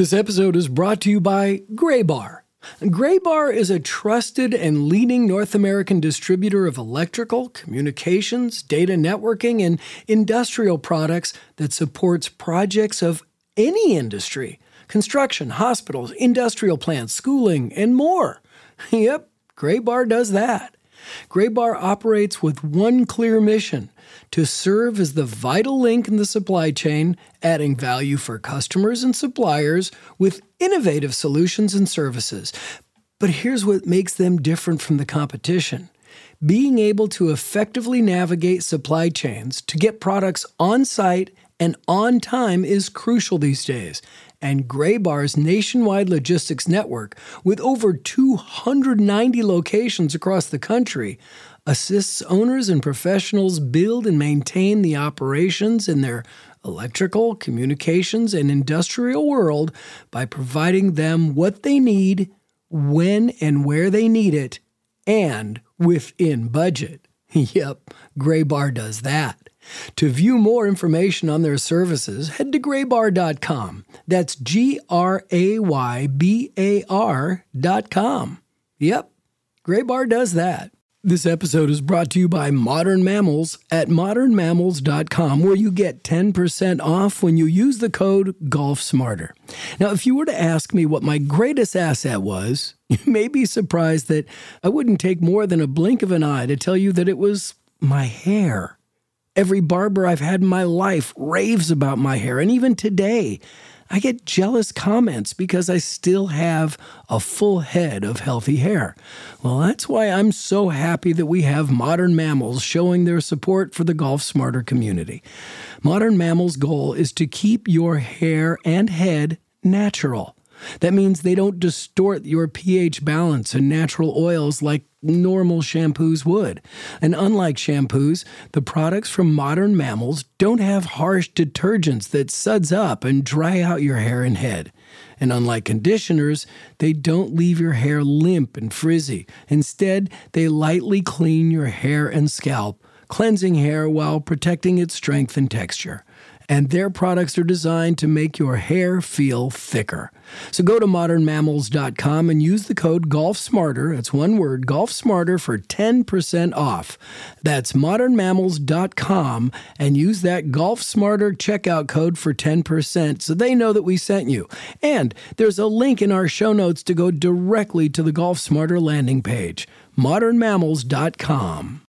This episode is brought to you by Graybar. Graybar is a trusted and leading North American distributor of electrical, communications, data networking, and industrial products that supports projects of any industry construction, hospitals, industrial plants, schooling, and more. Yep, Graybar does that. Graybar operates with one clear mission to serve as the vital link in the supply chain, adding value for customers and suppliers with innovative solutions and services. But here's what makes them different from the competition. Being able to effectively navigate supply chains to get products on site and on time is crucial these days, and Graybar's nationwide logistics network, with over 290 locations across the country, assists owners and professionals build and maintain the operations in their electrical, communications, and industrial world by providing them what they need, when and where they need it, and within budget. yep, Graybar does that. To view more information on their services, head to graybar.com. That's G R A Y B A R.com. Yep, Graybar does that. This episode is brought to you by Modern Mammals at modernmammals.com, where you get 10% off when you use the code GolfSmarter. Now, if you were to ask me what my greatest asset was, you may be surprised that I wouldn't take more than a blink of an eye to tell you that it was my hair. Every barber I've had in my life raves about my hair, and even today, I get jealous comments because I still have a full head of healthy hair. Well, that's why I'm so happy that we have Modern Mammals showing their support for the Golf Smarter community. Modern Mammals' goal is to keep your hair and head natural. That means they don't distort your pH balance and natural oils like normal shampoos would. And unlike shampoos, the products from modern mammals don't have harsh detergents that suds up and dry out your hair and head. And unlike conditioners, they don't leave your hair limp and frizzy. Instead, they lightly clean your hair and scalp, cleansing hair while protecting its strength and texture and their products are designed to make your hair feel thicker. So go to modernmammals.com and use the code GolfSmarter, that's one word, GolfSmarter for 10% off. That's modernmammals.com and use that GolfSmarter checkout code for 10% so they know that we sent you. And there's a link in our show notes to go directly to the GolfSmarter landing page, modernmammals.com.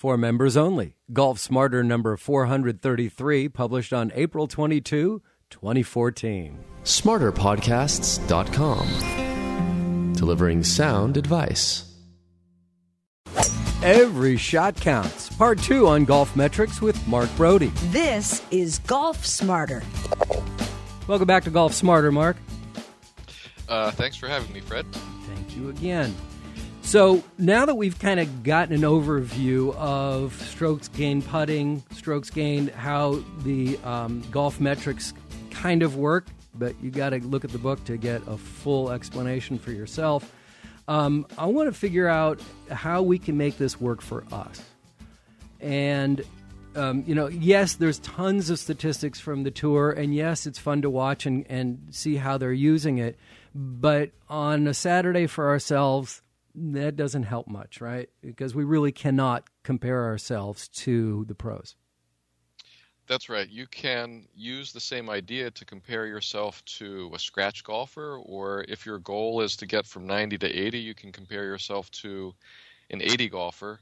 For members only. Golf Smarter number 433, published on April 22, 2014. SmarterPodcasts.com. Delivering sound advice. Every shot counts. Part two on Golfmetrics with Mark Broadie. This is Golf Smarter. Welcome back to Golf Smarter, Mark. Uh, thanks for having me, Fred. Thank you again. So now that we've kind of gotten an overview of strokes gained putting, strokes gained, how the um, Golfmetrics kind of work, but you got to look at the book to get a full explanation for yourself. Um, I want to figure out how we can make this work for us. And um, you know, yes, there's tons of statistics from the tour, and yes, it's fun to watch and, and see how they're using it. But on a Saturday for ourselves, that doesn't help much, right? Because we really cannot compare ourselves to the pros. That's right. You can use the same idea to compare yourself to a scratch golfer, or if your goal is to get from 90 to 80, you can compare yourself to an 80 golfer.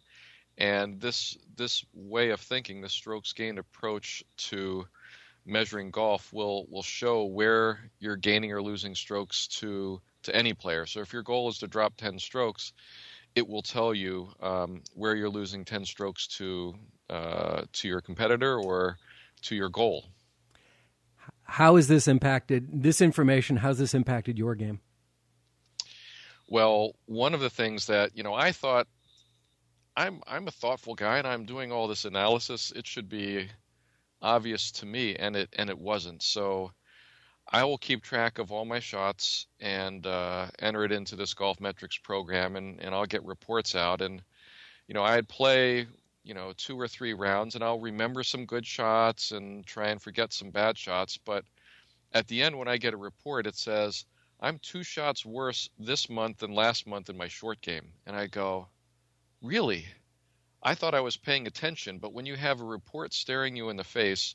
And this this way of thinking, the strokes gained approach to measuring golf, will will show where you're gaining or losing strokes to to any player. So if your goal is to drop 10 strokes, it will tell you um, where you're losing 10 strokes to uh, to your competitor or to your goal. how has this impacted this information? How's this impacted your game? Well, one of the things that you know, I thought I'm I'm a thoughtful guy, and I'm doing all this analysis. It should be obvious to me, and it and it wasn't. So I will keep track of all my shots and uh, enter it into this Golfmetrics program, and and I'll get reports out. And you know, I'd play you know two or three rounds, and I'll remember some good shots and try and forget some bad shots. But at the end, when I get a report, it says I'm two shots worse this month than last month in my short game. And I go, Really? I thought I was paying attention, but when you have a report staring you in the face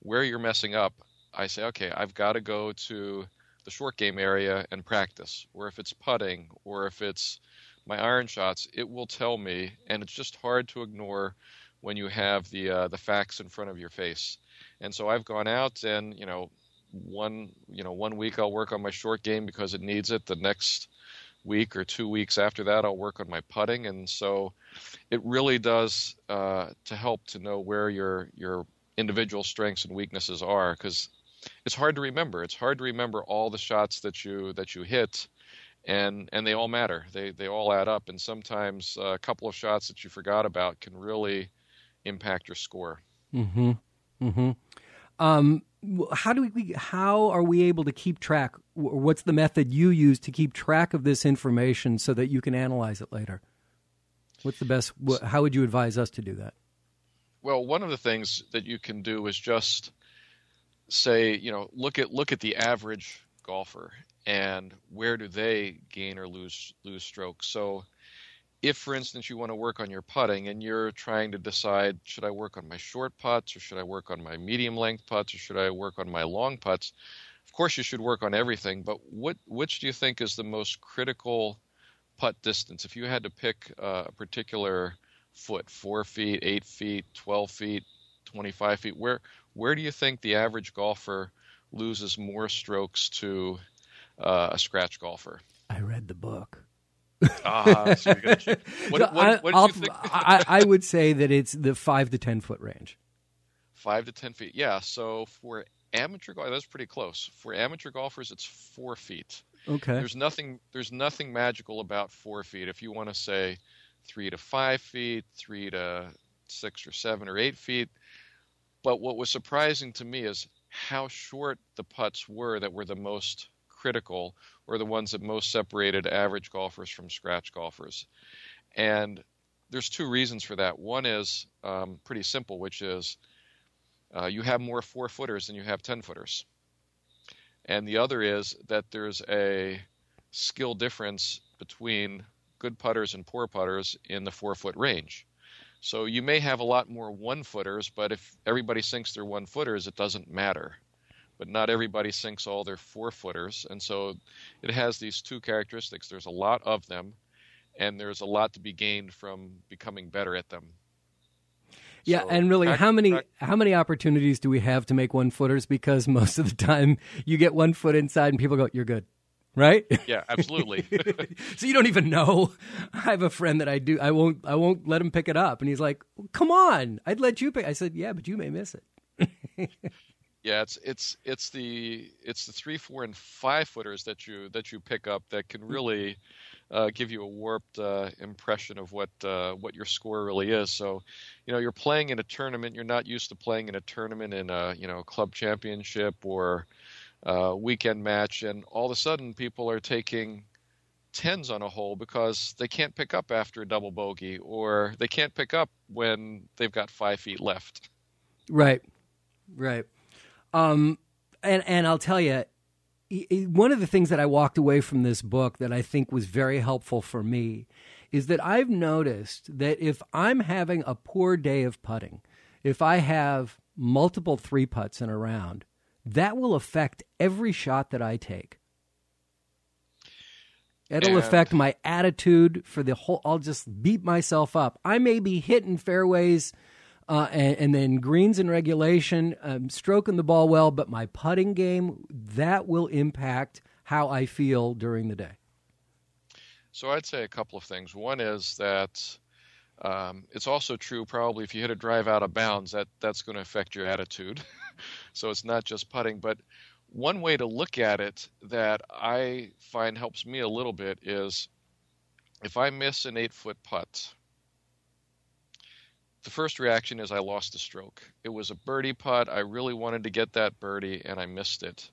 where you're messing up, I say, okay, I've got to go to the short game area and practice. Or if it's putting, or if it's my iron shots, it will tell me, and it's just hard to ignore when you have the uh, the facts in front of your face. And so I've gone out and you know one you know one week I'll work on my short game because it needs it. The next week or two weeks after that I'll work on my putting, and so it really does uh, to help to know where your your individual strengths and weaknesses are because it's hard to remember. It's hard to remember all the shots that you that you hit, and and they all matter. They they all add up, and sometimes a couple of shots that you forgot about can really impact your score. Mm-hmm. Mm-hmm. Um, how do we how are we able to keep track what's the method you use to keep track of this information so that you can analyze it later what's the best how would you advise us to do that well one of the things that you can do is just say you know look at look at the average golfer and where do they gain or lose lose strokes so if, for instance, you want to work on your putting and you're trying to decide should I work on my short putts or should I work on my medium length putts or should I work on my long putts, of course you should work on everything. But what which do you think is the most critical putt distance? If you had to pick uh, a particular foot, four feet, eight feet, twelve feet, twenty-five feet, where where do you think the average golfer loses more strokes to uh, a scratch golfer? I read the book. Ah, so what, what, what I, I, I, would say that it's the five to ten foot range. Five to ten feet, yeah. So for amateur golf, that's pretty close. For amateur golfers, it's four feet. Okay. There's nothing. There's nothing magical about four feet. If you want to say three to five feet, three to six or seven or eight feet. But what was surprising to me is how short the putts were that were the most critical or the ones that most separated average golfers from scratch golfers. And there's two reasons for that. One is um, pretty simple, which is uh, you have more four footers than you have 10 footers. And the other is that there's a skill difference between good putters and poor putters in the four foot range. So you may have a lot more one footers, but if everybody sinks their one footers, it doesn't matter but not everybody sinks all their four footers. And so it has these two characteristics. There's a lot of them, and there's a lot to be gained from becoming better at them. Yeah, so, and really, how many how many opportunities do we have to make one footers? Because most of the time, you get one foot inside, and people go, "You're good." Right yeah absolutely so you don't even know i have a friend that i do i won't i won't let him pick it up and he's like come on i'd let you pick i said yeah but you may miss it yeah, it's it's it's the it's the three, four, and five footers that you that you pick up that can mm-hmm. really uh, give you a warped uh, impression of what uh, what your score really is. So, you know, you're playing in a tournament. You're not used to playing in a tournament in a you know club championship or a weekend match, and all of a sudden people are taking tens on a hole because they can't pick up after a double bogey or they can't pick up when they've got five feet left. Right, right. Um, and and I'll tell you, one of the things that I walked away from this book that I think was very helpful for me is that I've noticed that if I'm having a poor day of putting, if I have multiple three putts in a round, that will affect every shot that I take. It'll and... affect my attitude for the whole. I'll just beat myself up. I may be hitting fairways uh, and, and, then greens in regulation, um, stroking the ball well, but my putting game, that will impact how I feel during the day. So I'd say a couple of things. One is that um, it's also true probably if you hit a drive out of bounds, that that's going to affect your attitude. so it's not just putting. But one way to look at it that I find helps me a little bit is if I miss an eight foot putt, the first reaction is I lost a stroke. It was a birdie putt. I really wanted to get that birdie and I missed it.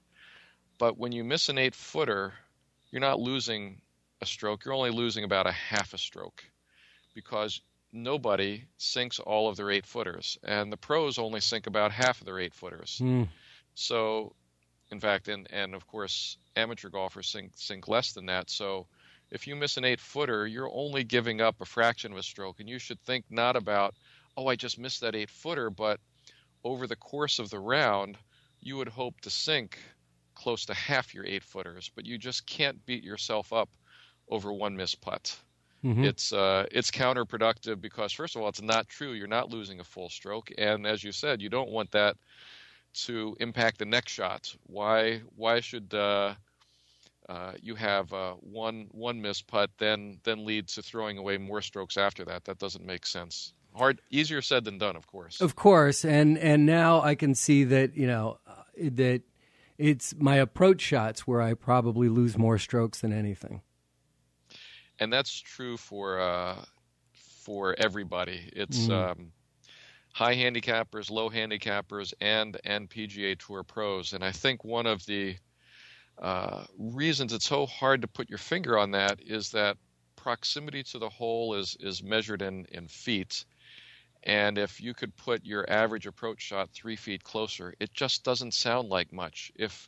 But when you miss an eight footer, you're not losing a stroke. You're only losing about a half a stroke because nobody sinks all of their eight footers, and the pros only sink about half of their eight footers. Mm. So, in fact, and and of course, amateur golfers sink sink less than that. So, if you miss an eight footer, you're only giving up a fraction of a stroke, and you should think not about, oh, I just missed that eight footer, but over the course of the round, you would hope to sink close to half your eight footers, but you just can't beat yourself up over one missed putt. Mhm. It's uh, it's counterproductive because first of all, it's not true. You're not losing a full stroke, and as you said, you don't want that to impact the next shot. Why why should uh, uh, you have uh, one one missed putt then then lead to throwing away more strokes after that? That doesn't make sense. Hard, easier said than done, of course. Of course, and and now I can see that you know uh, that it's my approach shots where I probably lose more strokes than anything. And that's true for uh, for everybody. It's Mhm. um, high handicappers, low handicappers, and and PGA Tour pros. And I think one of the uh, reasons it's so hard to put your finger on that is that proximity to the hole is is measured in in feet. And if you could put your average approach shot three feet closer, it just doesn't sound like much. If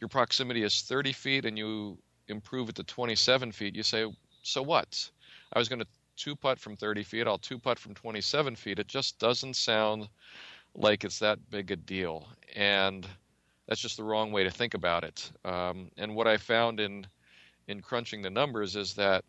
your proximity is 30 feet and you improve it to 27 feet, you say, so what? I was going to two putt from 30 feet, I'll two putt from 27 feet. It just doesn't sound like it's that big a deal. And that's just the wrong way to think about it. Um, and what I found in in crunching the numbers is that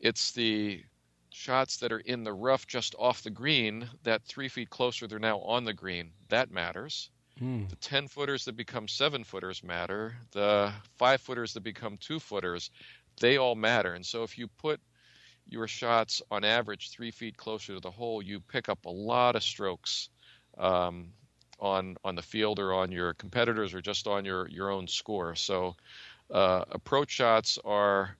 it's the shots that are in the rough just off the green that three feet closer they're now on the green that matters Hmm. the 10 footers that become 7 footers matter. The 5 footers that become 2 footers they all matter. And so if you put your shots on average 3 feet closer to the hole you pick up a lot of strokes um, on on the field or on your competitors or just on your your own score. So uh, approach shots are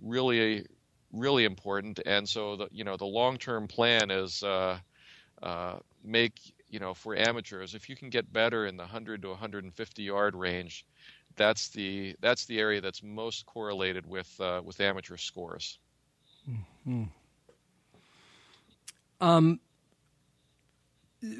really really important. And so the you know the long term plan is uh, uh, make you know for amateurs if you can get better in the 100 to 150 yard range that's the that's the area that's most correlated with uh, with amateur scores Um,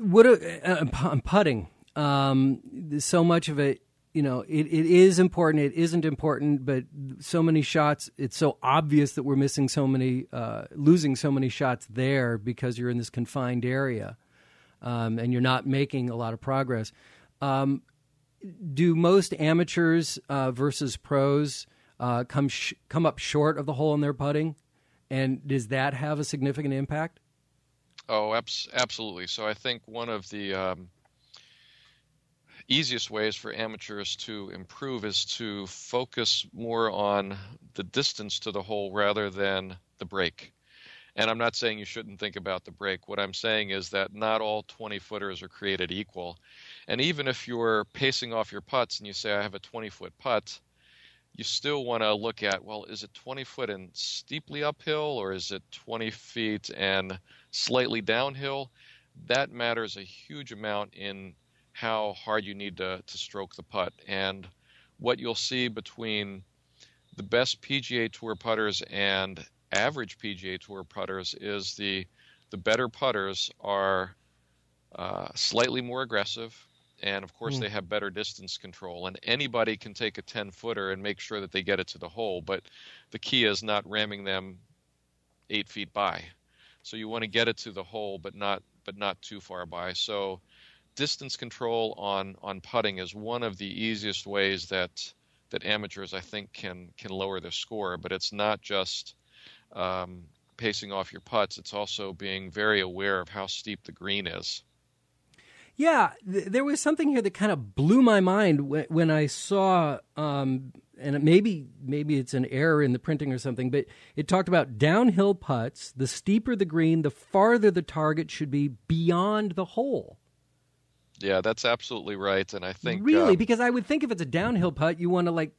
what a, uh, putting? Um, so much of it, you know, it, it is important. It isn't important, but so many shots. It's so obvious that we're missing so many, uh, losing so many shots there because you're in this confined area, um, and you're not making a lot of progress. Um, do most amateurs uh, versus pros uh, come sh- come up short of the hole in their putting, and does that have a significant impact? Oh, abs- absolutely. So I think one of the um, easiest ways for amateurs to improve is to focus more on the distance to the hole rather than the break. And I'm not saying you shouldn't think about the break. What I'm saying is that not all 20 footers are created equal. And even if you're pacing off your putts and you say, I have a 20 foot putt, you still want to look at, well, is it 20 foot and steeply uphill or is it 20 feet and slightly downhill? That matters a huge amount in how hard you need to, to stroke the putt. And what you'll see between the best PGA Tour putters and average PGA Tour putters is the the better putters are uh, slightly more aggressive, and of course Hmm. they have better distance control. And anybody can take a ten footer and make sure that they get it to the hole, but the key is not ramming them eight feet by. So you want to get it to the hole, but not but not too far by. So distance control on on putting is one of the easiest ways that that amateurs I think can can lower their score. But it's not just um, pacing off your putts; it's also being very aware of how steep the green is. Yeah, th- there was something here that kind of blew my mind when, I saw, um, and maybe maybe it's an error in the printing or something, but it talked about downhill putts. The steeper the green, the farther the target should be beyond the hole. Yeah, that's absolutely right, and I think really uh, because I would think if it's a downhill putt, you want to like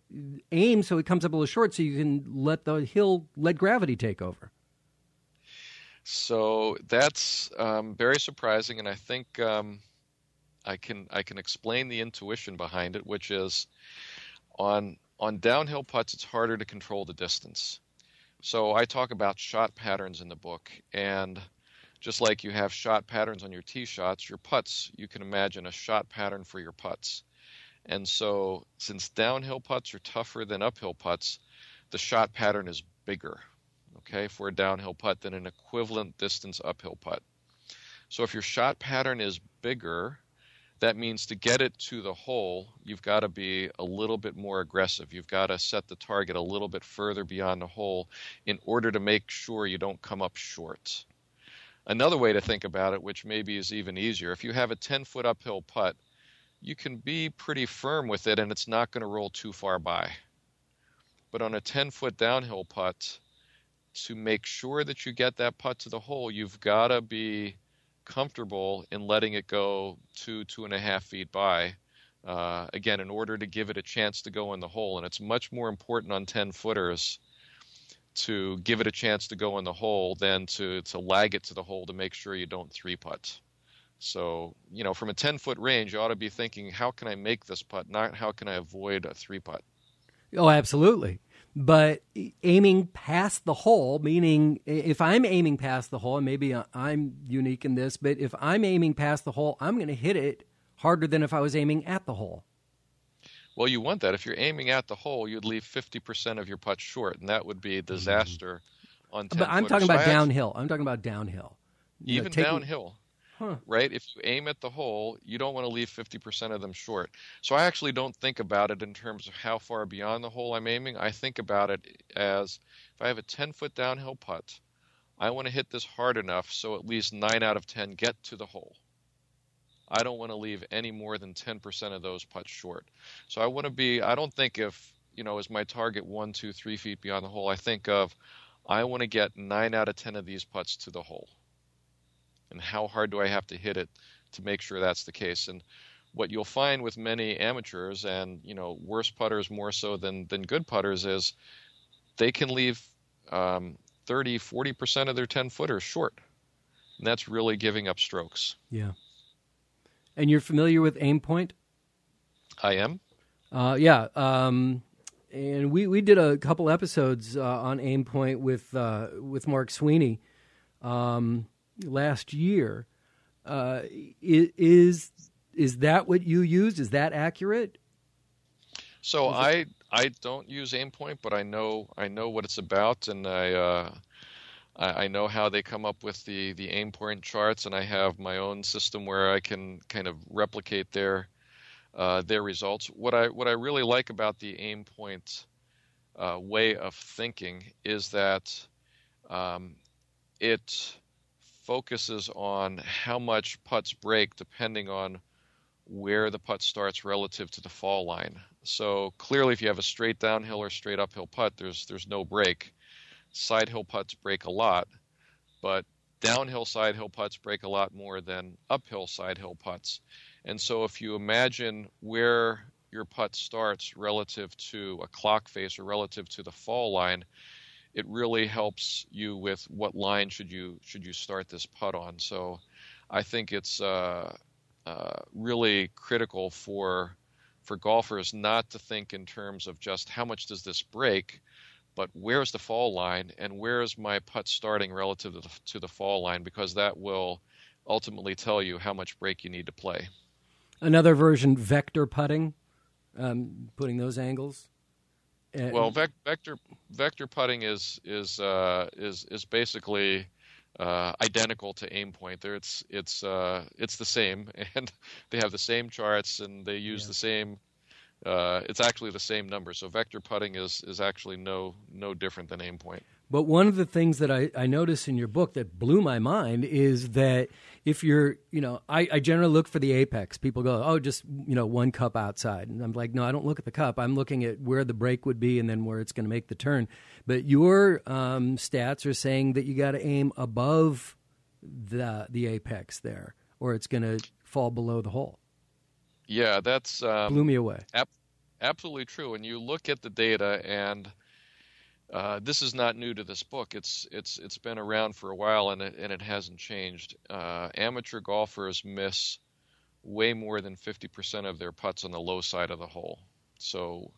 aim so it comes up a little short, so you can let the hill let gravity take over. So that's um, very surprising, and I think um, I can I can explain the intuition behind it, which is on on downhill putts, it's harder to control the distance. So I talk about shot patterns in the book, and just like you have shot patterns on your tee shots, your putts, you can imagine a shot pattern for your putts. And so, since downhill putts are tougher than uphill putts, the shot pattern is bigger, okay, for a downhill putt than an equivalent distance uphill putt. So, if your shot pattern is bigger, that means to get it to the hole, you've got to be a little bit more aggressive. You've got to set the target a little bit further beyond the hole in order to make sure you don't come up short. Another way to think about it, which maybe is even easier, if you have a 10 foot uphill putt, you can be pretty firm with it and it's not going to roll too far by. But on a 10 foot downhill putt, to make sure that you get that putt to the hole, you've got to be comfortable in letting it go two, two and a half feet by. Uh, again, in order to give it a chance to go in the hole. And it's much more important on 10 footers to give it a chance to go in the hole than to, to lag it to the hole to make sure you don't three putt. So, you know, from a 10 foot range, you ought to be thinking, how can I make this putt, not how can I avoid a three putt? Oh, absolutely. But aiming past the hole, meaning if I'm aiming past the hole, and maybe I'm unique in this, but if I'm aiming past the hole, I'm going to hit it harder than if I was aiming at the hole. Well, you want that. If you're aiming at the hole, you'd leave 50% of your putt short, and that would be a Mm-hmm. disaster on 10 But I'm talking about downhill. I'm talking about downhill. You know, even taking- downhill. Huh. Right? If you aim at the hole, you don't want to leave 50% of them short. So I actually don't think about it in terms of how far beyond the hole I'm aiming. I think about it as if I have a 10 foot downhill putt, I want to hit this hard enough so at least 9 out of 10 get to the hole. I don't want to leave any more than 10% of those putts short. So I want to be, I don't think if, you know, is my target one, two, three feet beyond the hole. I think of, I want to get 9 out of 10 of these putts to the hole and how hard do I have to hit it to make sure that's the case. And what you'll find with many amateurs and you know worse putters more so than than good putters is they can leave um, 30, 40 percent of their 10 footers short, and that's really giving up strokes. Yeah. And you're familiar with Aimpoint? I am. Uh, yeah. Um, and we, we did a couple episodes uh, on Aimpoint with uh, with Mark Sweeney um, last year. Uh, is is that what you used? Is that accurate? So I I don't use Aimpoint, but I know I know what it's about, and I uh, I, I know how they come up with the the Aimpoint charts, and I have my own system where I can kind of replicate their uh, their results. What I what I really like about the Aimpoint uh, way of thinking is that um, it focuses on how much putts break depending on where the putt starts relative to the fall line. So clearly, if you have a straight downhill or straight uphill putt, there's there's no break. Side hill putts break a lot, but downhill side hill putts break a lot more than uphill side hill putts. And so if you imagine where your putt starts relative to a clock face or relative to the fall line, it really helps you with what line should you should you start this putt on. So I think it's uh, uh, really critical for for golfers not to think in terms of just how much does this break, but where's the fall line and where's my putt starting relative to the, to the fall line because that will ultimately tell you how much break you need to play. Another version, vector putting, um, putting those angles. Well, vec- vector vector putting is is uh, is is basically uh, identical to Aimpoint. There, it's it's uh, it's the same, and they have the same charts, and they use the same. Uh, it's actually the same number. So vector putting is is actually no no different than Aimpoint. But one of the things that I, I noticed in your book that blew my mind is that if you're, you know, I, I generally look for the apex. People go, oh, just, you know, one cup outside. And I'm like, no, I don't look at the cup. I'm looking at where the break would be and then where it's going to make the turn. But your um, stats are saying that you got to aim above the, the apex there or it's going to fall below the hole. Yeah, that's um, blew me away. Ab- absolutely true. And you look at the data, and uh, this is not new to this book. It's it's it's been around for a while, and it and it hasn't changed. Uh, amateur golfers miss way more than 50% of their putts on the low side of the hole. So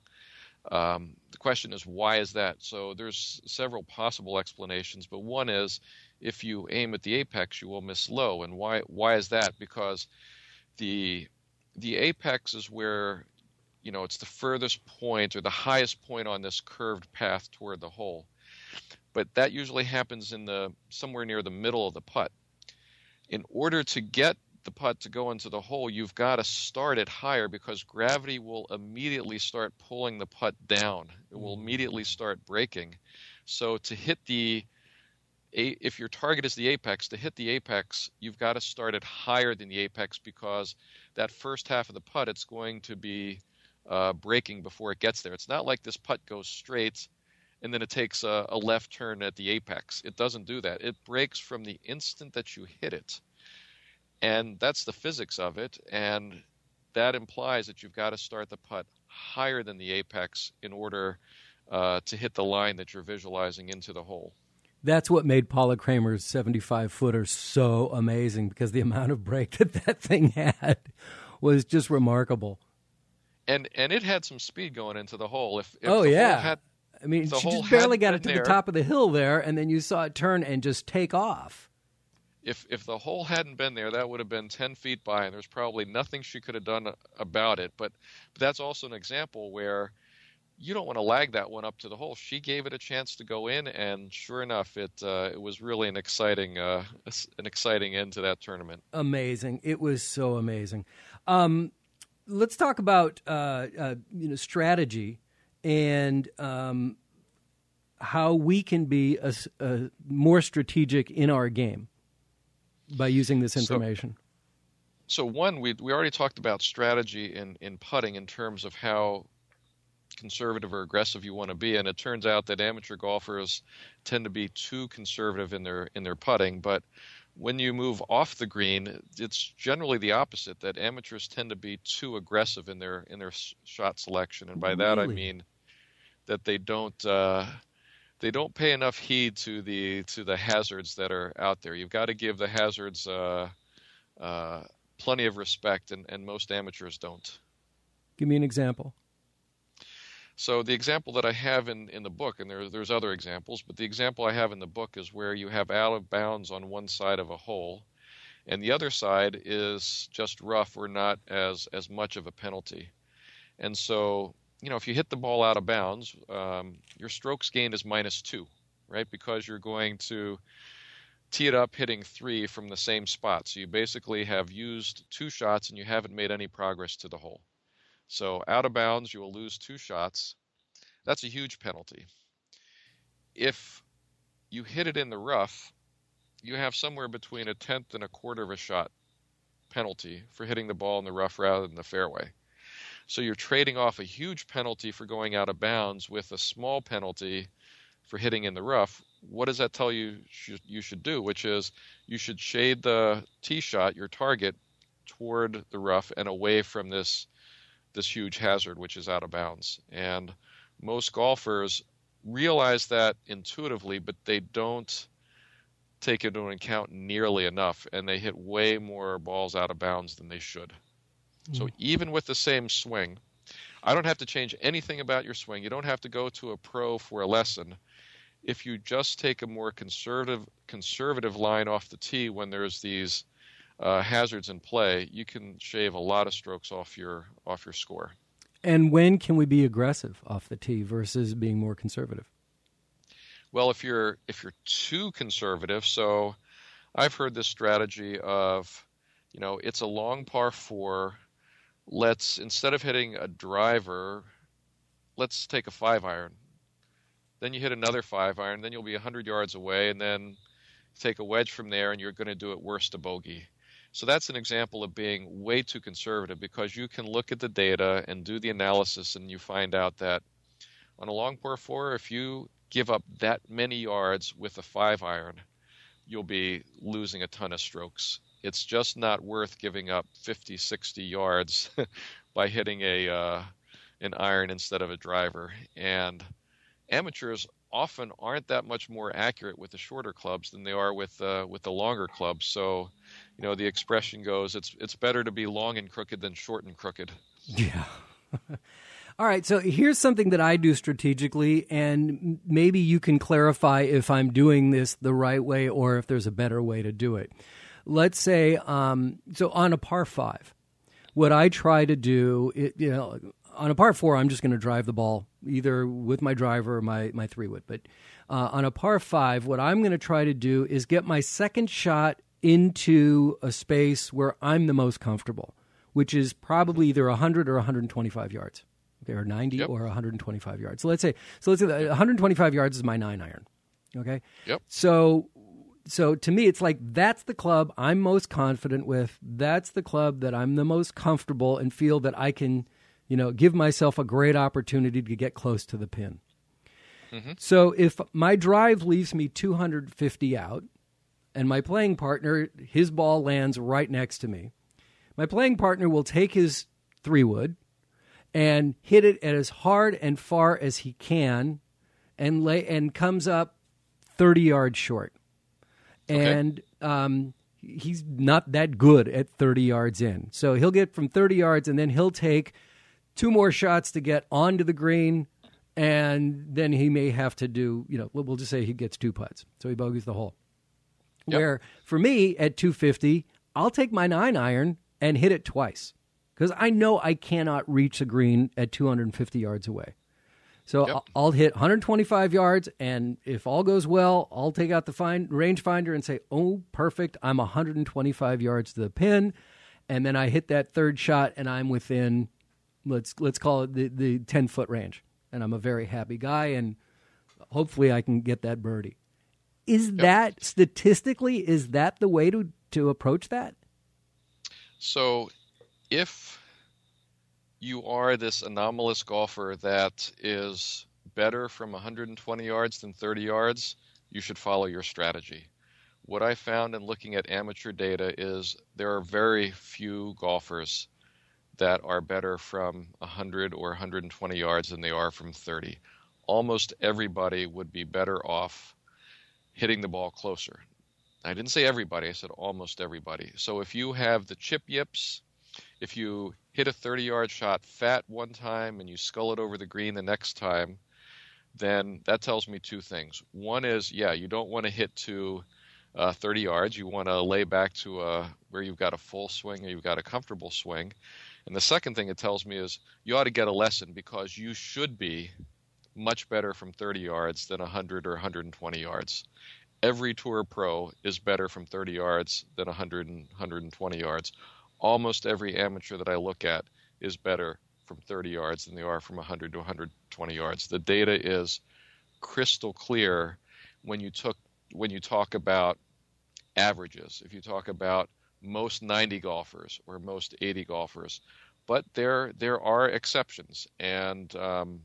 um, the question is, why is that? So there's several possible explanations, but one is if you aim at the apex, you will miss low. And why why is that? Because the the apex is where you know it's the furthest point or the highest point on this curved path toward the hole. But that usually happens in the somewhere near the middle of the putt. In order to get the putt to go into the hole, you've got to start it higher because gravity will immediately start pulling the putt down. It will mm-hmm. immediately start breaking. So to hit the if your target is the apex, to hit the apex, you've got to start it higher than the apex because that first half of the putt, it's going to be uh, breaking before it gets there. It's not like this putt goes straight and then it takes a, a left turn at the apex. It doesn't do that. It breaks from the instant that you hit it. And that's the physics of it. And that implies that you've got to start the putt higher than the apex in order uh, to hit the line that you're visualizing into the hole. That's what made Paula Creamer's 75 footer so amazing because the amount of break that that thing had was just remarkable. And and it had some speed going into the hole. If, if oh yeah, had, I mean, she just barely got it to there, the top of the hill there, and then you saw it turn and just take off. If if the hole hadn't been there, that would have been 10 feet by, and there's probably nothing she could have done about it. But, but that's also an example where you don't want to lag that one up to the hole. She gave it a chance to go in, and sure enough, it uh, it was really an exciting uh, an exciting end to that tournament. Amazing! It was so amazing. Um, let's talk about uh, uh you know strategy and um, how we can be a, a more strategic in our game by using this information. So, so one, we we already talked about strategy in in putting in terms of how conservative or aggressive you want to be. And it turns out that amateur golfers tend to be too conservative in their in their putting. But when you move off the green, it's generally the opposite. That amateurs tend to be too aggressive in their in their shot selection, and by really? that I mean that they don't. Uh, they don't pay enough heed to the to the hazards that are out there. You've got to give the hazards uh, uh, plenty of respect, and, and most amateurs don't. Give me an example. So the example that I have in, in the book, and there, there's other examples, but the example I have in the book is where you have out of bounds on one side of a hole, and the other side is just rough or not as as much of a penalty. And so, you know, if you hit the ball out of bounds, um, your strokes gained is minus two, right? Because you're going to tee it up hitting three from the same spot. So you basically have used two shots and you haven't made any progress to the hole. So out of bounds, you will lose two shots. That's a huge penalty. If you hit it in the rough, you have somewhere between a tenth and a quarter of a shot penalty for hitting the ball in the rough rather than the fairway. So you're trading off a huge penalty for going out of bounds with a small penalty for hitting in the rough. What does that tell you you should do? Which is you should shade the tee shot, your target, toward the rough and away from this this huge hazard, which is out of bounds. And most golfers realize that intuitively, but they don't take it into account nearly enough, and they hit way more balls out of bounds than they should. Mm. So even with the same swing, I don't have to change anything about your swing. You don't have to go to a pro for a lesson. If you just take a more conservative conservative line off the tee when there's these uh, hazards in play, you can shave a lot of strokes off your off your score. And when can we be aggressive off the tee versus being more conservative? Well, if you're if you're too conservative, so I've heard this strategy of, you know, it's a long par four. Let's instead of hitting a driver, let's take a five iron. Then you hit another five iron. Then you'll be hundred yards away, and then take a wedge from there, and you're going to do it worse to bogey. So that's an example of being way too conservative because you can look at the data and do the analysis and you find out that on a long par four, if you give up that many yards with a five iron, you'll be losing a ton of strokes. it's just not worth giving up 50, 60 yards by hitting a uh, an iron instead of a driver. And amateurs often aren't that much more accurate with the shorter clubs than they are with uh, with the longer clubs. So, you know, the expression goes, it's it's better to be long and crooked than short and crooked. Yeah. All right, so here's something that I do strategically, and maybe you can clarify if I'm doing this the right way or if there's a better way to do it. Let's say, um, so on a par five, what I try to do, it, you know, on a par four, I'm just going to drive the ball either with my driver or my, my three wood. But uh, on a par five, what I'm going to try to do is get my second shot into a space where I'm the most comfortable, which is probably either 100 or 125 yards. Okay, or 90 Yep. or 125 yards. So let's say, so let's say 125 yards is my nine iron. Okay. Yep. So, so to me, it's like that's the club I'm most confident with. That's the club that I'm the most comfortable and feel that I can, you know, give myself a great opportunity to get close to the pin. So if my drive leaves me 250 out, and my playing partner, his ball lands right next to me, my playing partner will take his three wood and hit it as hard and far as he can, and lay and comes up 30 yards short and um, he's not that good at 30 yards in. So he'll get from 30 yards, and then he'll take two more shots to get onto the green, and then he may have to do, you know, we'll just say he gets two putts, so he bogeys the hole. Yep. Where for me at 250, I'll take my nine iron and hit it twice because I know I cannot reach the green at 250 yards away. So Yep. I'll, hit 125 yards, and if all goes well, I'll take out the find, rangefinder and say, "Oh, perfect! I'm 125 yards to the pin," and then I hit that third shot, and I'm within let's let's call it the the 10 foot range, and I'm a very happy guy, and hopefully I can get that birdie. Is that statistically is that the way to to approach that? So, if you are this anomalous golfer that is better from 120 yards than 30 yards, you should follow your strategy. What I found in looking at amateur data is there are very few golfers that are better from 100 or 120 yards than they are from 30. Almost everybody would be better off hitting the ball closer. I didn't say everybody, I said almost everybody. So if you have the chip yips, if you hit a 30 yard shot fat one time and you skull it over the green the next time, then that tells me two things. One is, yeah, you don't want to hit to uh, 30 yards. You want to lay back to uh, where you've got a full swing or you've got a comfortable swing. And the second thing it tells me is you ought to get a lesson because you should be much better from 30 yards than 100 or 120 yards. Every tour pro is better from 30 yards than 100 and 120 yards. Almost every amateur that I look at is better from 30 yards than they are from 100 to 120 yards. The data is crystal clear when you took when you talk about averages. If you talk about most 90 golfers or most 80 golfers, but there there are exceptions, and um,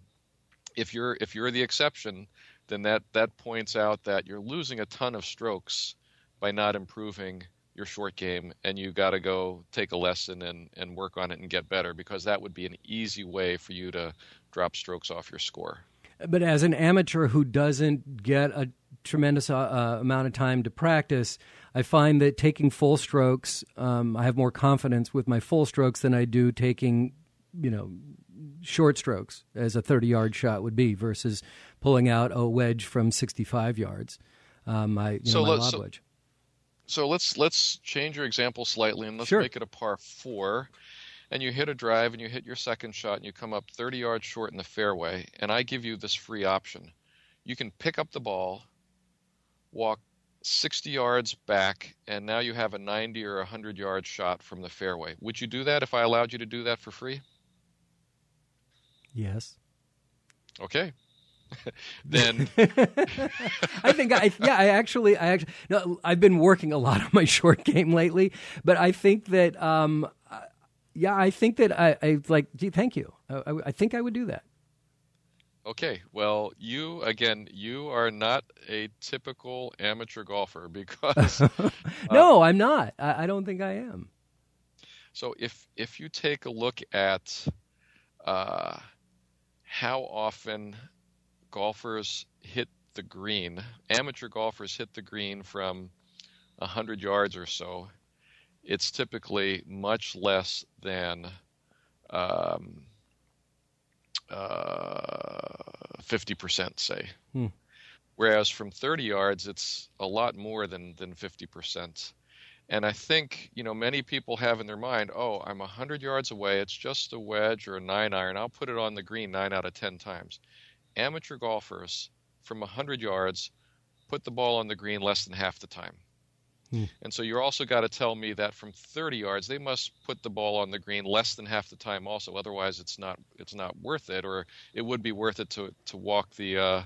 if you're if you're the exception, then that that points out that you're losing a ton of strokes by not improving your short game, and you got to go take a lesson and and work on it and get better because that would be an easy way for you to drop strokes off your score. But as an amateur who doesn't get a tremendous uh, uh, amount of time to practice, I find that taking full strokes, um, I have more confidence with my full strokes than I do taking, you know, short strokes as a 30 yard shot would be versus pulling out a wedge from 65 yards. Um, my, you So know, my let's- lob so- wedge. So let's let's change your example slightly and let's Sure. make it a par four. And you hit a drive and you hit your second shot and you come up 30 yards short in the fairway. And I give you this free option. You can pick up the ball, walk 60 yards back, and now you have a 90 or 100 yard shot from the fairway. Would you do that if I allowed you to do that for free? Yes. Okay. then I think I yeah I actually I actually no I've been working a lot on my short game lately, but I think that um yeah I think that I, I like gee thank you I, I, I think I would do that. Okay, well, you again, you are not a typical amateur golfer because no, I'm not. I, I, don't think I am. So if if you take a look at uh, how often golfers hit the green, amateur golfers hit the green from hundred yards or so, it's typically much less than. Um, uh, 50%, say. Hmm. Whereas from 30 yards, it's a lot more than, than 50%. And I think, you know, many people have in their mind, oh, I'm 100 yards away. It's just a wedge or a nine iron. I'll put it on the green nine out of 10 times. Amateur golfers from 100 yards put the ball on the green less than half the time. Hmm. And so you're also got to tell me that from 30 yards they must put the ball on the green less than half the time also otherwise it's not it's not worth it or it would be worth it to to walk the uh,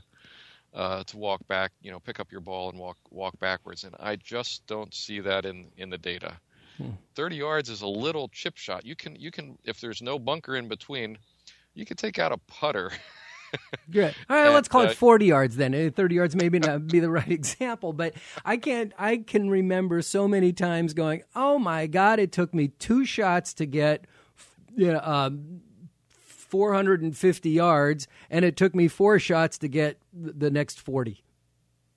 uh, to walk back you know pick up your ball and walk walk backwards and I just don't see that in in the data. Hmm. 30 yards is a little chip shot. You can you can if there's no bunker in between, you can take out a putter Good. All right, let's call it 40 yards then. Uh, 30 yards maybe not be the right example, but I can't I can remember so many times going, "Oh my god, it took me two shots to get you know, um, 450 yards and it took me four shots to get the next 40."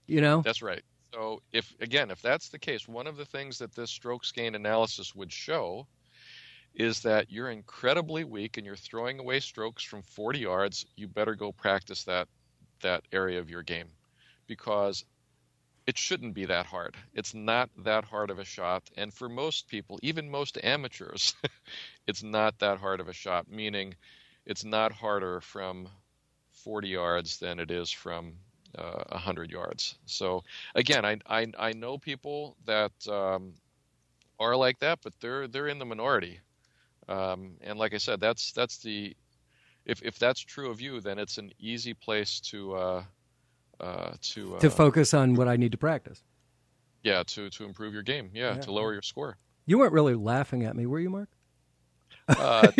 You know? That's right. So if again, if that's the case, one of the things that this stroke gain analysis would show is that you're incredibly weak and you're throwing away strokes from 40 yards, you better go practice that that area of your game because it shouldn't be that hard. It's not that hard of a shot, and for most people, even most amateurs, it's not that hard of a shot. Meaning, it's not harder from 40 yards than it is from uh, 100 yards. So again, I I, I know people that um, are like that, but they're they're in the minority. Um, and like I said, that's that's the if if that's true of you, then it's an easy place to uh, uh, to uh, to focus on what I need to practice. Yeah, to to improve your game. Yeah, yeah. to lower your score. You weren't really laughing at me, were you, Mark? Uh,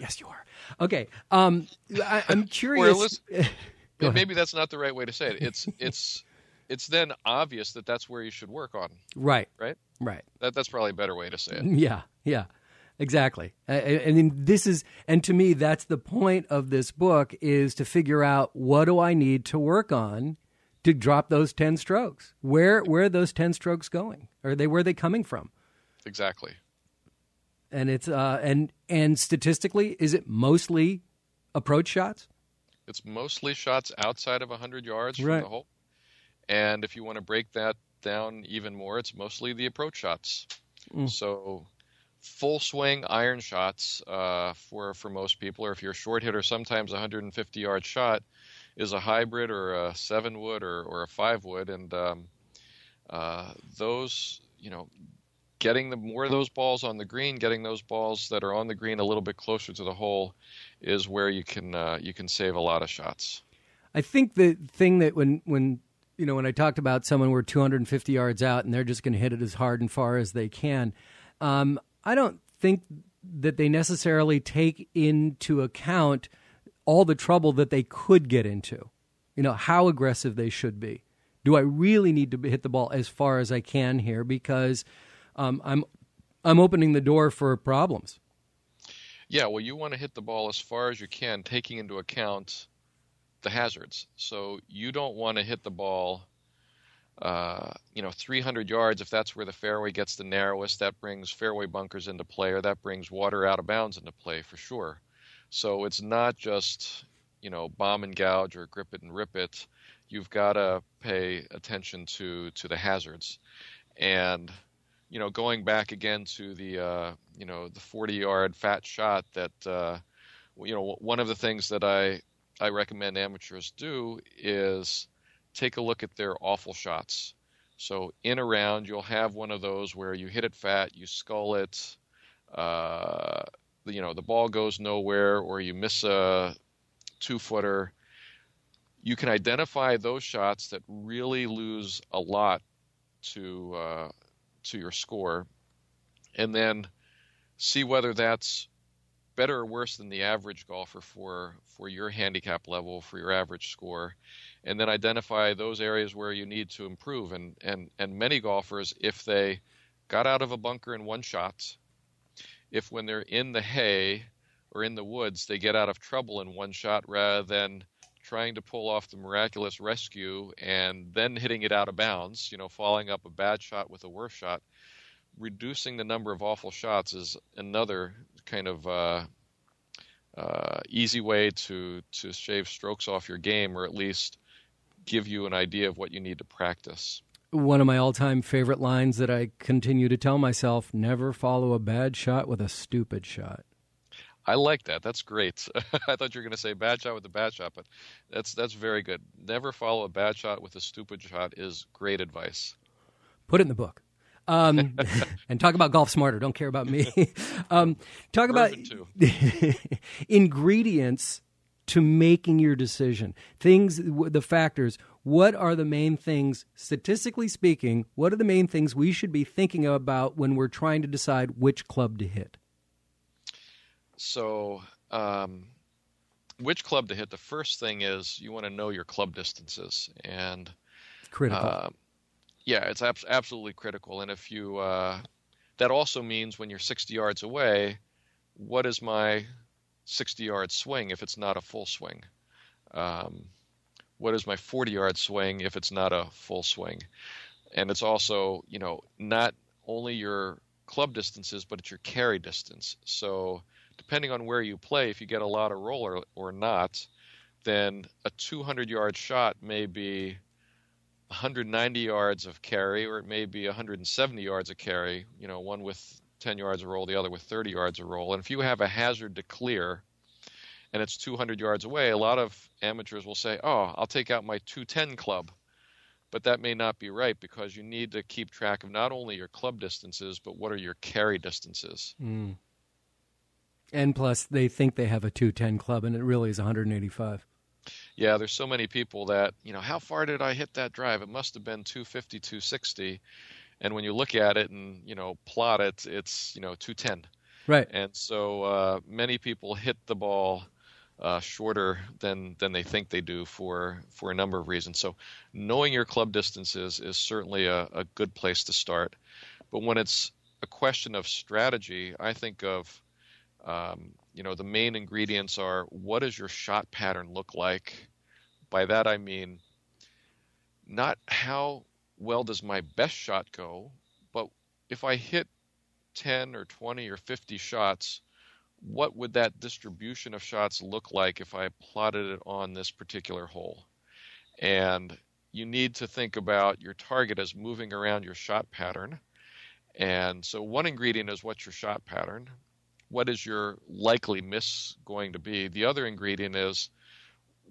yes, you are. Okay. Um, I, am curious. maybe that's not the right way to say it. It's it's it's then obvious that that's where you should work on. Right. Right. Right. That that's probably a better way to say it. Yeah. Yeah. Exactly. I, I, mean, this is, and to me, that's the point of this book is to figure out what do I need to work on to drop those 10 strokes? Where, where are those 10 strokes going? Are they, where are they coming from? Exactly. And it's, uh, and, and statistically, is it mostly approach shots? It's mostly shots outside of 100 yards from the hole. And if you want to break that down even more, it's mostly the approach shots. Mm. So full swing iron shots uh, for for most people, or if you're a short hitter, sometimes a 150 yard shot is a hybrid or a seven wood or, or a five wood, and um, uh, those you know getting the more of those balls on the green, getting those balls that are on the green a little bit closer to the hole, is where you can uh, you can save a lot of shots. I think the thing that when when you know when I talked about someone who are 250 yards out and they're just going to hit it as hard and far as they can, um, I don't think that they necessarily take into account all the trouble that they could get into. You know, how aggressive they should be. Do I really need to hit the ball as far as I can here because um, I'm I'm opening the door for problems. Yeah, well, you want to hit the ball as far as you can, taking into account the hazards. So you don't want to hit the ball uh, you know, 300 yards, if that's where the fairway gets the narrowest, that brings fairway bunkers into play, or that brings water out of bounds into play for sure. So it's not just, you know, bomb and gouge or grip it and rip it. You've got to pay attention to to the hazards, and you know, going back again to the uh, you know the 40 yard fat shot that uh, you know one of the things that I I recommend amateurs do is take a look at their awful shots. So in a round, you'll have one of those where you hit it fat, you skull it, uh, you know, the ball goes nowhere, or you miss a two footer. You can identify those shots that really lose a lot to uh, to your score, and then see whether that's better or worse than the average golfer for for your handicap level for your average score and then identify those areas where you need to improve. And and and many golfers if they got out of a bunker in one shot if when they're in the hay or in the woods they get out of trouble in one shot rather than trying to pull off the miraculous rescue and then hitting it out of bounds you know following up a bad shot with a worse shot reducing the number of awful shots is another kind of uh, uh, easy way to to shave strokes off your game, or at least give you an idea of what you need to practice. One of my all-time favorite lines that I continue to tell myself: "Never follow a bad shot with a stupid shot." I like that. That's great. I thought you were going to say bad shot with a bad shot, but that's that's very good. Never follow a bad shot with a stupid shot is great advice. Put it in the book. Um, and talk about golf smarter. Don't care about me. um, talk about ingredients to making your decision. Things, the factors. What are the main things, statistically speaking? What are the main things we should be thinking about when we're trying to decide which club to hit? So, um, which club to hit? The first thing is you want to know your club distances and critical. Uh, yeah, it's ab- absolutely critical. And if you, uh, that also means when you're 60 yards away, what is my 60 yard swing if it's not a full swing? Um, what is my 40 yard swing if it's not a full swing? And it's also, you know, not only your club distances, but it's your carry distance. So depending on where you play, if you get a lot of roller or not, then a 200 yard shot may be 190 yards of carry, or it may be 170 yards of carry. You know, one with 10 yards of roll, the other with 30 yards of roll. And if you have a hazard to clear, and it's 200 yards away, a lot of amateurs will say, "Oh, I'll take out my 210 club." But that may not be right because you need to keep track of not only your club distances, but what are your carry distances. Mm. And plus, they think they have a 210 club, and it really is 185 yeah, there's so many people that, you know, how far did I hit that drive? It must have been 250, 260. And when you look at it and, you know, plot it, it's, you know, 210. Right. And so uh, many people hit the ball uh, shorter than than they think they do for for a number of reasons. So knowing your club distances is certainly a, a good place to start. But when it's a question of strategy, I think of um, you know the main ingredients are what does your shot pattern look like by that i mean not how well does my best shot go but if i hit 10 or 20 or 50 shots what would that distribution of shots look like if i plotted it on this particular hole? And you need to think about your target as moving around your shot pattern. And so one ingredient is what's your shot pattern. What is your likely miss going to be? The other ingredient is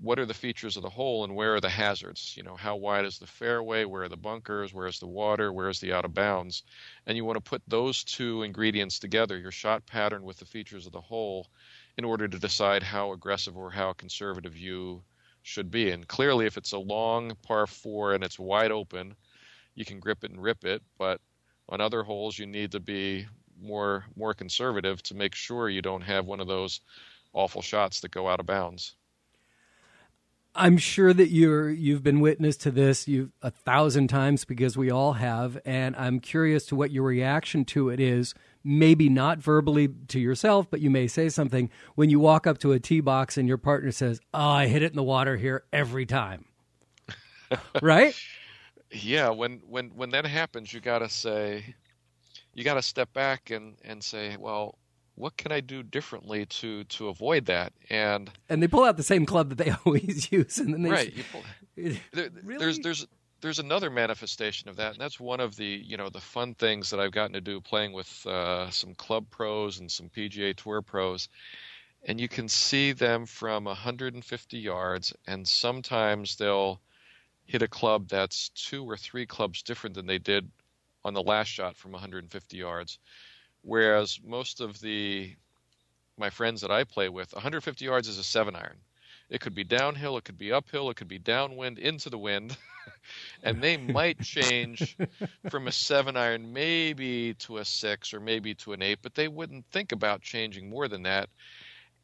what are the features of the hole and where are the hazards? You know, how wide is the fairway? Where are the bunkers? Where is the water? Where is the out of bounds? And you want to put those two ingredients together, your shot pattern with the features of the hole, in order to decide how aggressive or how conservative you should be. And clearly, if it's a long par four and it's wide open, you can grip it and rip it. But on other holes, you need to be more more conservative to make sure you don't have one of those awful shots that go out of bounds. I'm sure that you're you've been witness to this you a thousand times because we all have, and I'm curious to what your reaction to it is. Maybe not verbally to yourself, but you may say something when you walk up to a tee box and your partner says, "Oh, I hit it in the water here every time." right? Yeah, when when when that happens, you got to say, you got to step back and and say, well, what can I do differently to to avoid that? And and they pull out the same club that they always use, and then they right. Pull, there, really? There's there's there's another manifestation of that, and that's one of the you know the fun things that I've gotten to do playing with uh, some club pros and some PGA Tour pros, and you can see them from 150 yards, and sometimes they'll hit a club that's two or three clubs different than they did on the last shot from 150 yards, whereas most of the my friends that I play with, 150 yards is a seven iron. It could be downhill, it could be uphill, it could be downwind into the wind. and they might change from a seven iron maybe to a six or maybe to an eight, but they wouldn't think about changing more than that.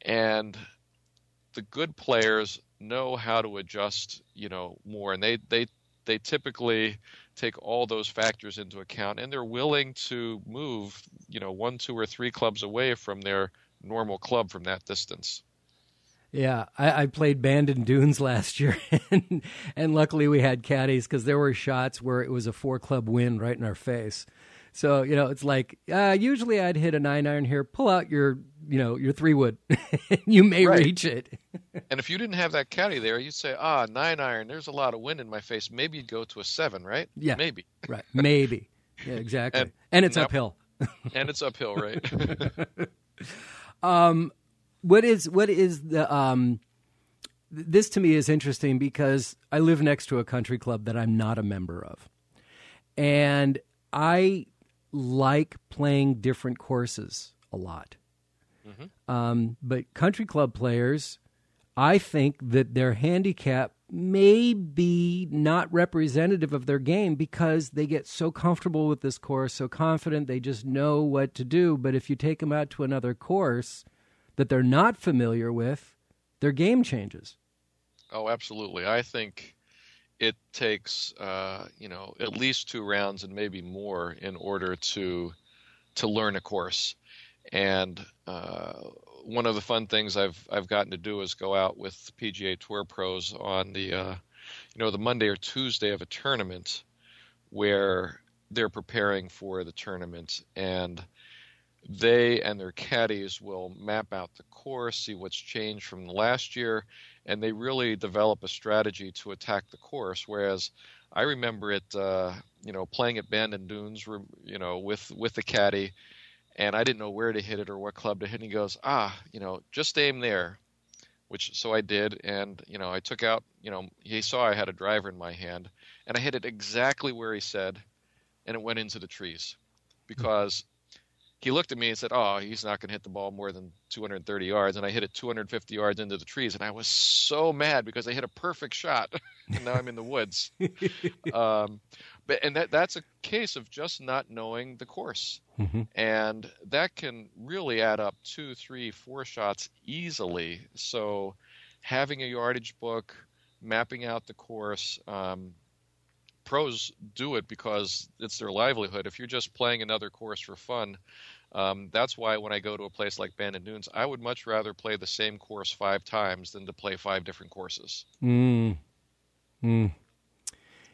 And the good players know how to adjust, you know, more, and they they they typically take all those factors into account, and they're willing to move, you know, one, two, or three clubs away from their normal club from that distance. Yeah, I, I, played Bandon Dunes last year, and, and luckily we had caddies because there were shots where it was a four club win right in our face. So you know, it's like uh, usually I'd hit a nine iron here. Pull out your you know your three wood, you may right. reach it. and if you didn't have that caddy there, you'd say, ah, nine iron. There's a lot of wind in my face. Maybe you'd go to a seven, right? Yeah, maybe. right, maybe. Yeah, exactly. and, and it's now, uphill. and it's uphill, right? um, what is what is the um this to me is interesting because I live next to a country club that I'm not a member of. And I like playing different courses a lot. Mm-hmm. Um, but country club players, I think that their handicap may be not representative of their game because they get so comfortable with this course, so confident they just know what to do. But if you take them out to another course, that they're not familiar with, their game changes. Oh, absolutely. I think it takes uh, you know at least two rounds and maybe more in order to to learn a course. And uh, one of the fun things I've I've gotten to do is go out with PGA Tour pros on the uh, you know the Monday or Tuesday of a tournament where they're preparing for the tournament and they and their caddies will map out the course, see what's changed from last year, and they really develop a strategy to attack the course. Whereas I remember it, uh, you know, playing at Bandon Dunes, you know, with with the caddy, and I didn't know where to hit it or what club to hit. And he goes, ah, you know, just aim there, which so I did, and you know, I took out, you know, he saw I had a driver in my hand, and I hit it exactly where he said, and it went into the trees, because he looked at me and said, "Oh, he's not going to hit the ball more than 230 yards," and I hit it 250 yards into the trees, and I was so mad because I hit a perfect shot, and now I'm in the woods. um, but and that that's a case of just not knowing the course, mm-hmm. and that can really add up two, three, four shots easily. So, having a yardage book, mapping out the course. Um, pros do it because it's their livelihood. If you're just playing another course for fun, um, that's why when I go to a place like Bandon Dunes, I would much rather play the same course five times than to play five different courses. Mm. Mm.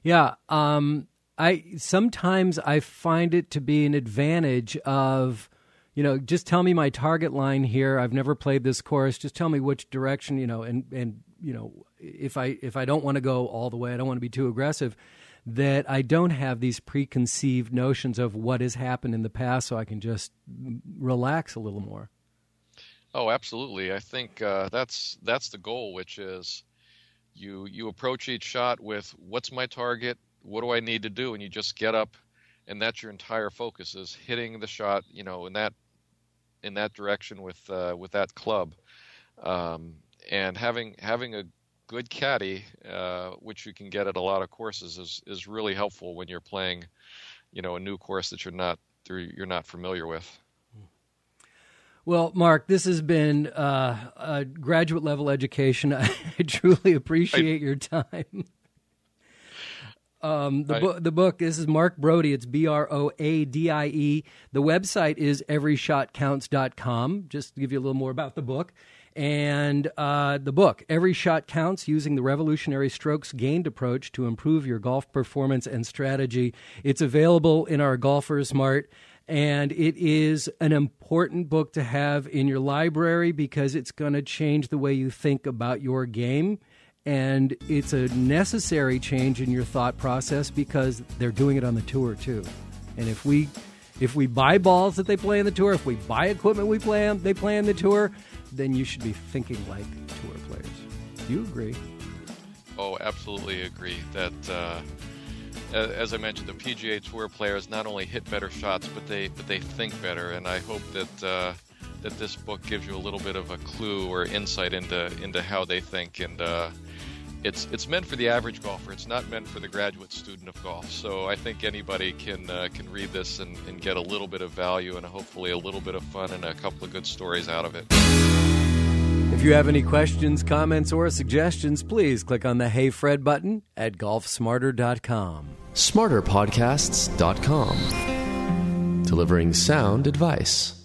Yeah. Um, I sometimes I find it to be an advantage of, you know, just tell me my target line here. I've never played this course. Just tell me which direction, you know, and and you know, if I if I don't want to go all the way, I don't want to be too aggressive that I don't have these preconceived notions of what has happened in the past, so I can just relax a little more. Oh, absolutely. I think uh, that's that's the goal, which is you you approach each shot with what's my target, what do I need to do, and you just get up, and that's your entire focus is hitting the shot, you know, in that in that direction with uh, with that club, um, and having having a good caddy, uh, which you can get at a lot of courses, is is really helpful when you're playing, you know, a new course that you're not you're not familiar with. Well, Mark, this has been uh, a graduate level education. I truly appreciate I, your time. Um, the, I, bu- the book, this is Mark Broadie. It's B R O A D I E. The website is everyshotcounts.com. Just to give you a little more about the book. And uh, the book, Every Shot Counts Using the Revolutionary Strokes Gained Approach to Improve Your Golf Performance and Strategy. It's available in our Golfers Mart. And it is an important book to have in your library because it's going to change the way you think about your game. And it's a necessary change in your thought process because they're doing it on the tour too. And if we if we buy balls that they play in the tour, if we buy equipment we play on, they play on the tour, then you should be thinking like tour players. Do you agree? Oh, absolutely agree. That, uh, as I mentioned, the PGA Tour players not only hit better shots, but they but they think better. And I hope that uh, that this book gives you a little bit of a clue or insight into into how they think, and uh, it's it's meant for the average golfer. It's not meant for the graduate student of golf. So I think anybody can uh, can read this and, and get a little bit of value and hopefully a little bit of fun and a couple of good stories out of it. If you have any questions, comments, or suggestions, please click on the Hey Fred button at golfsmarter.com. smarterpodcasts.com. Delivering sound advice.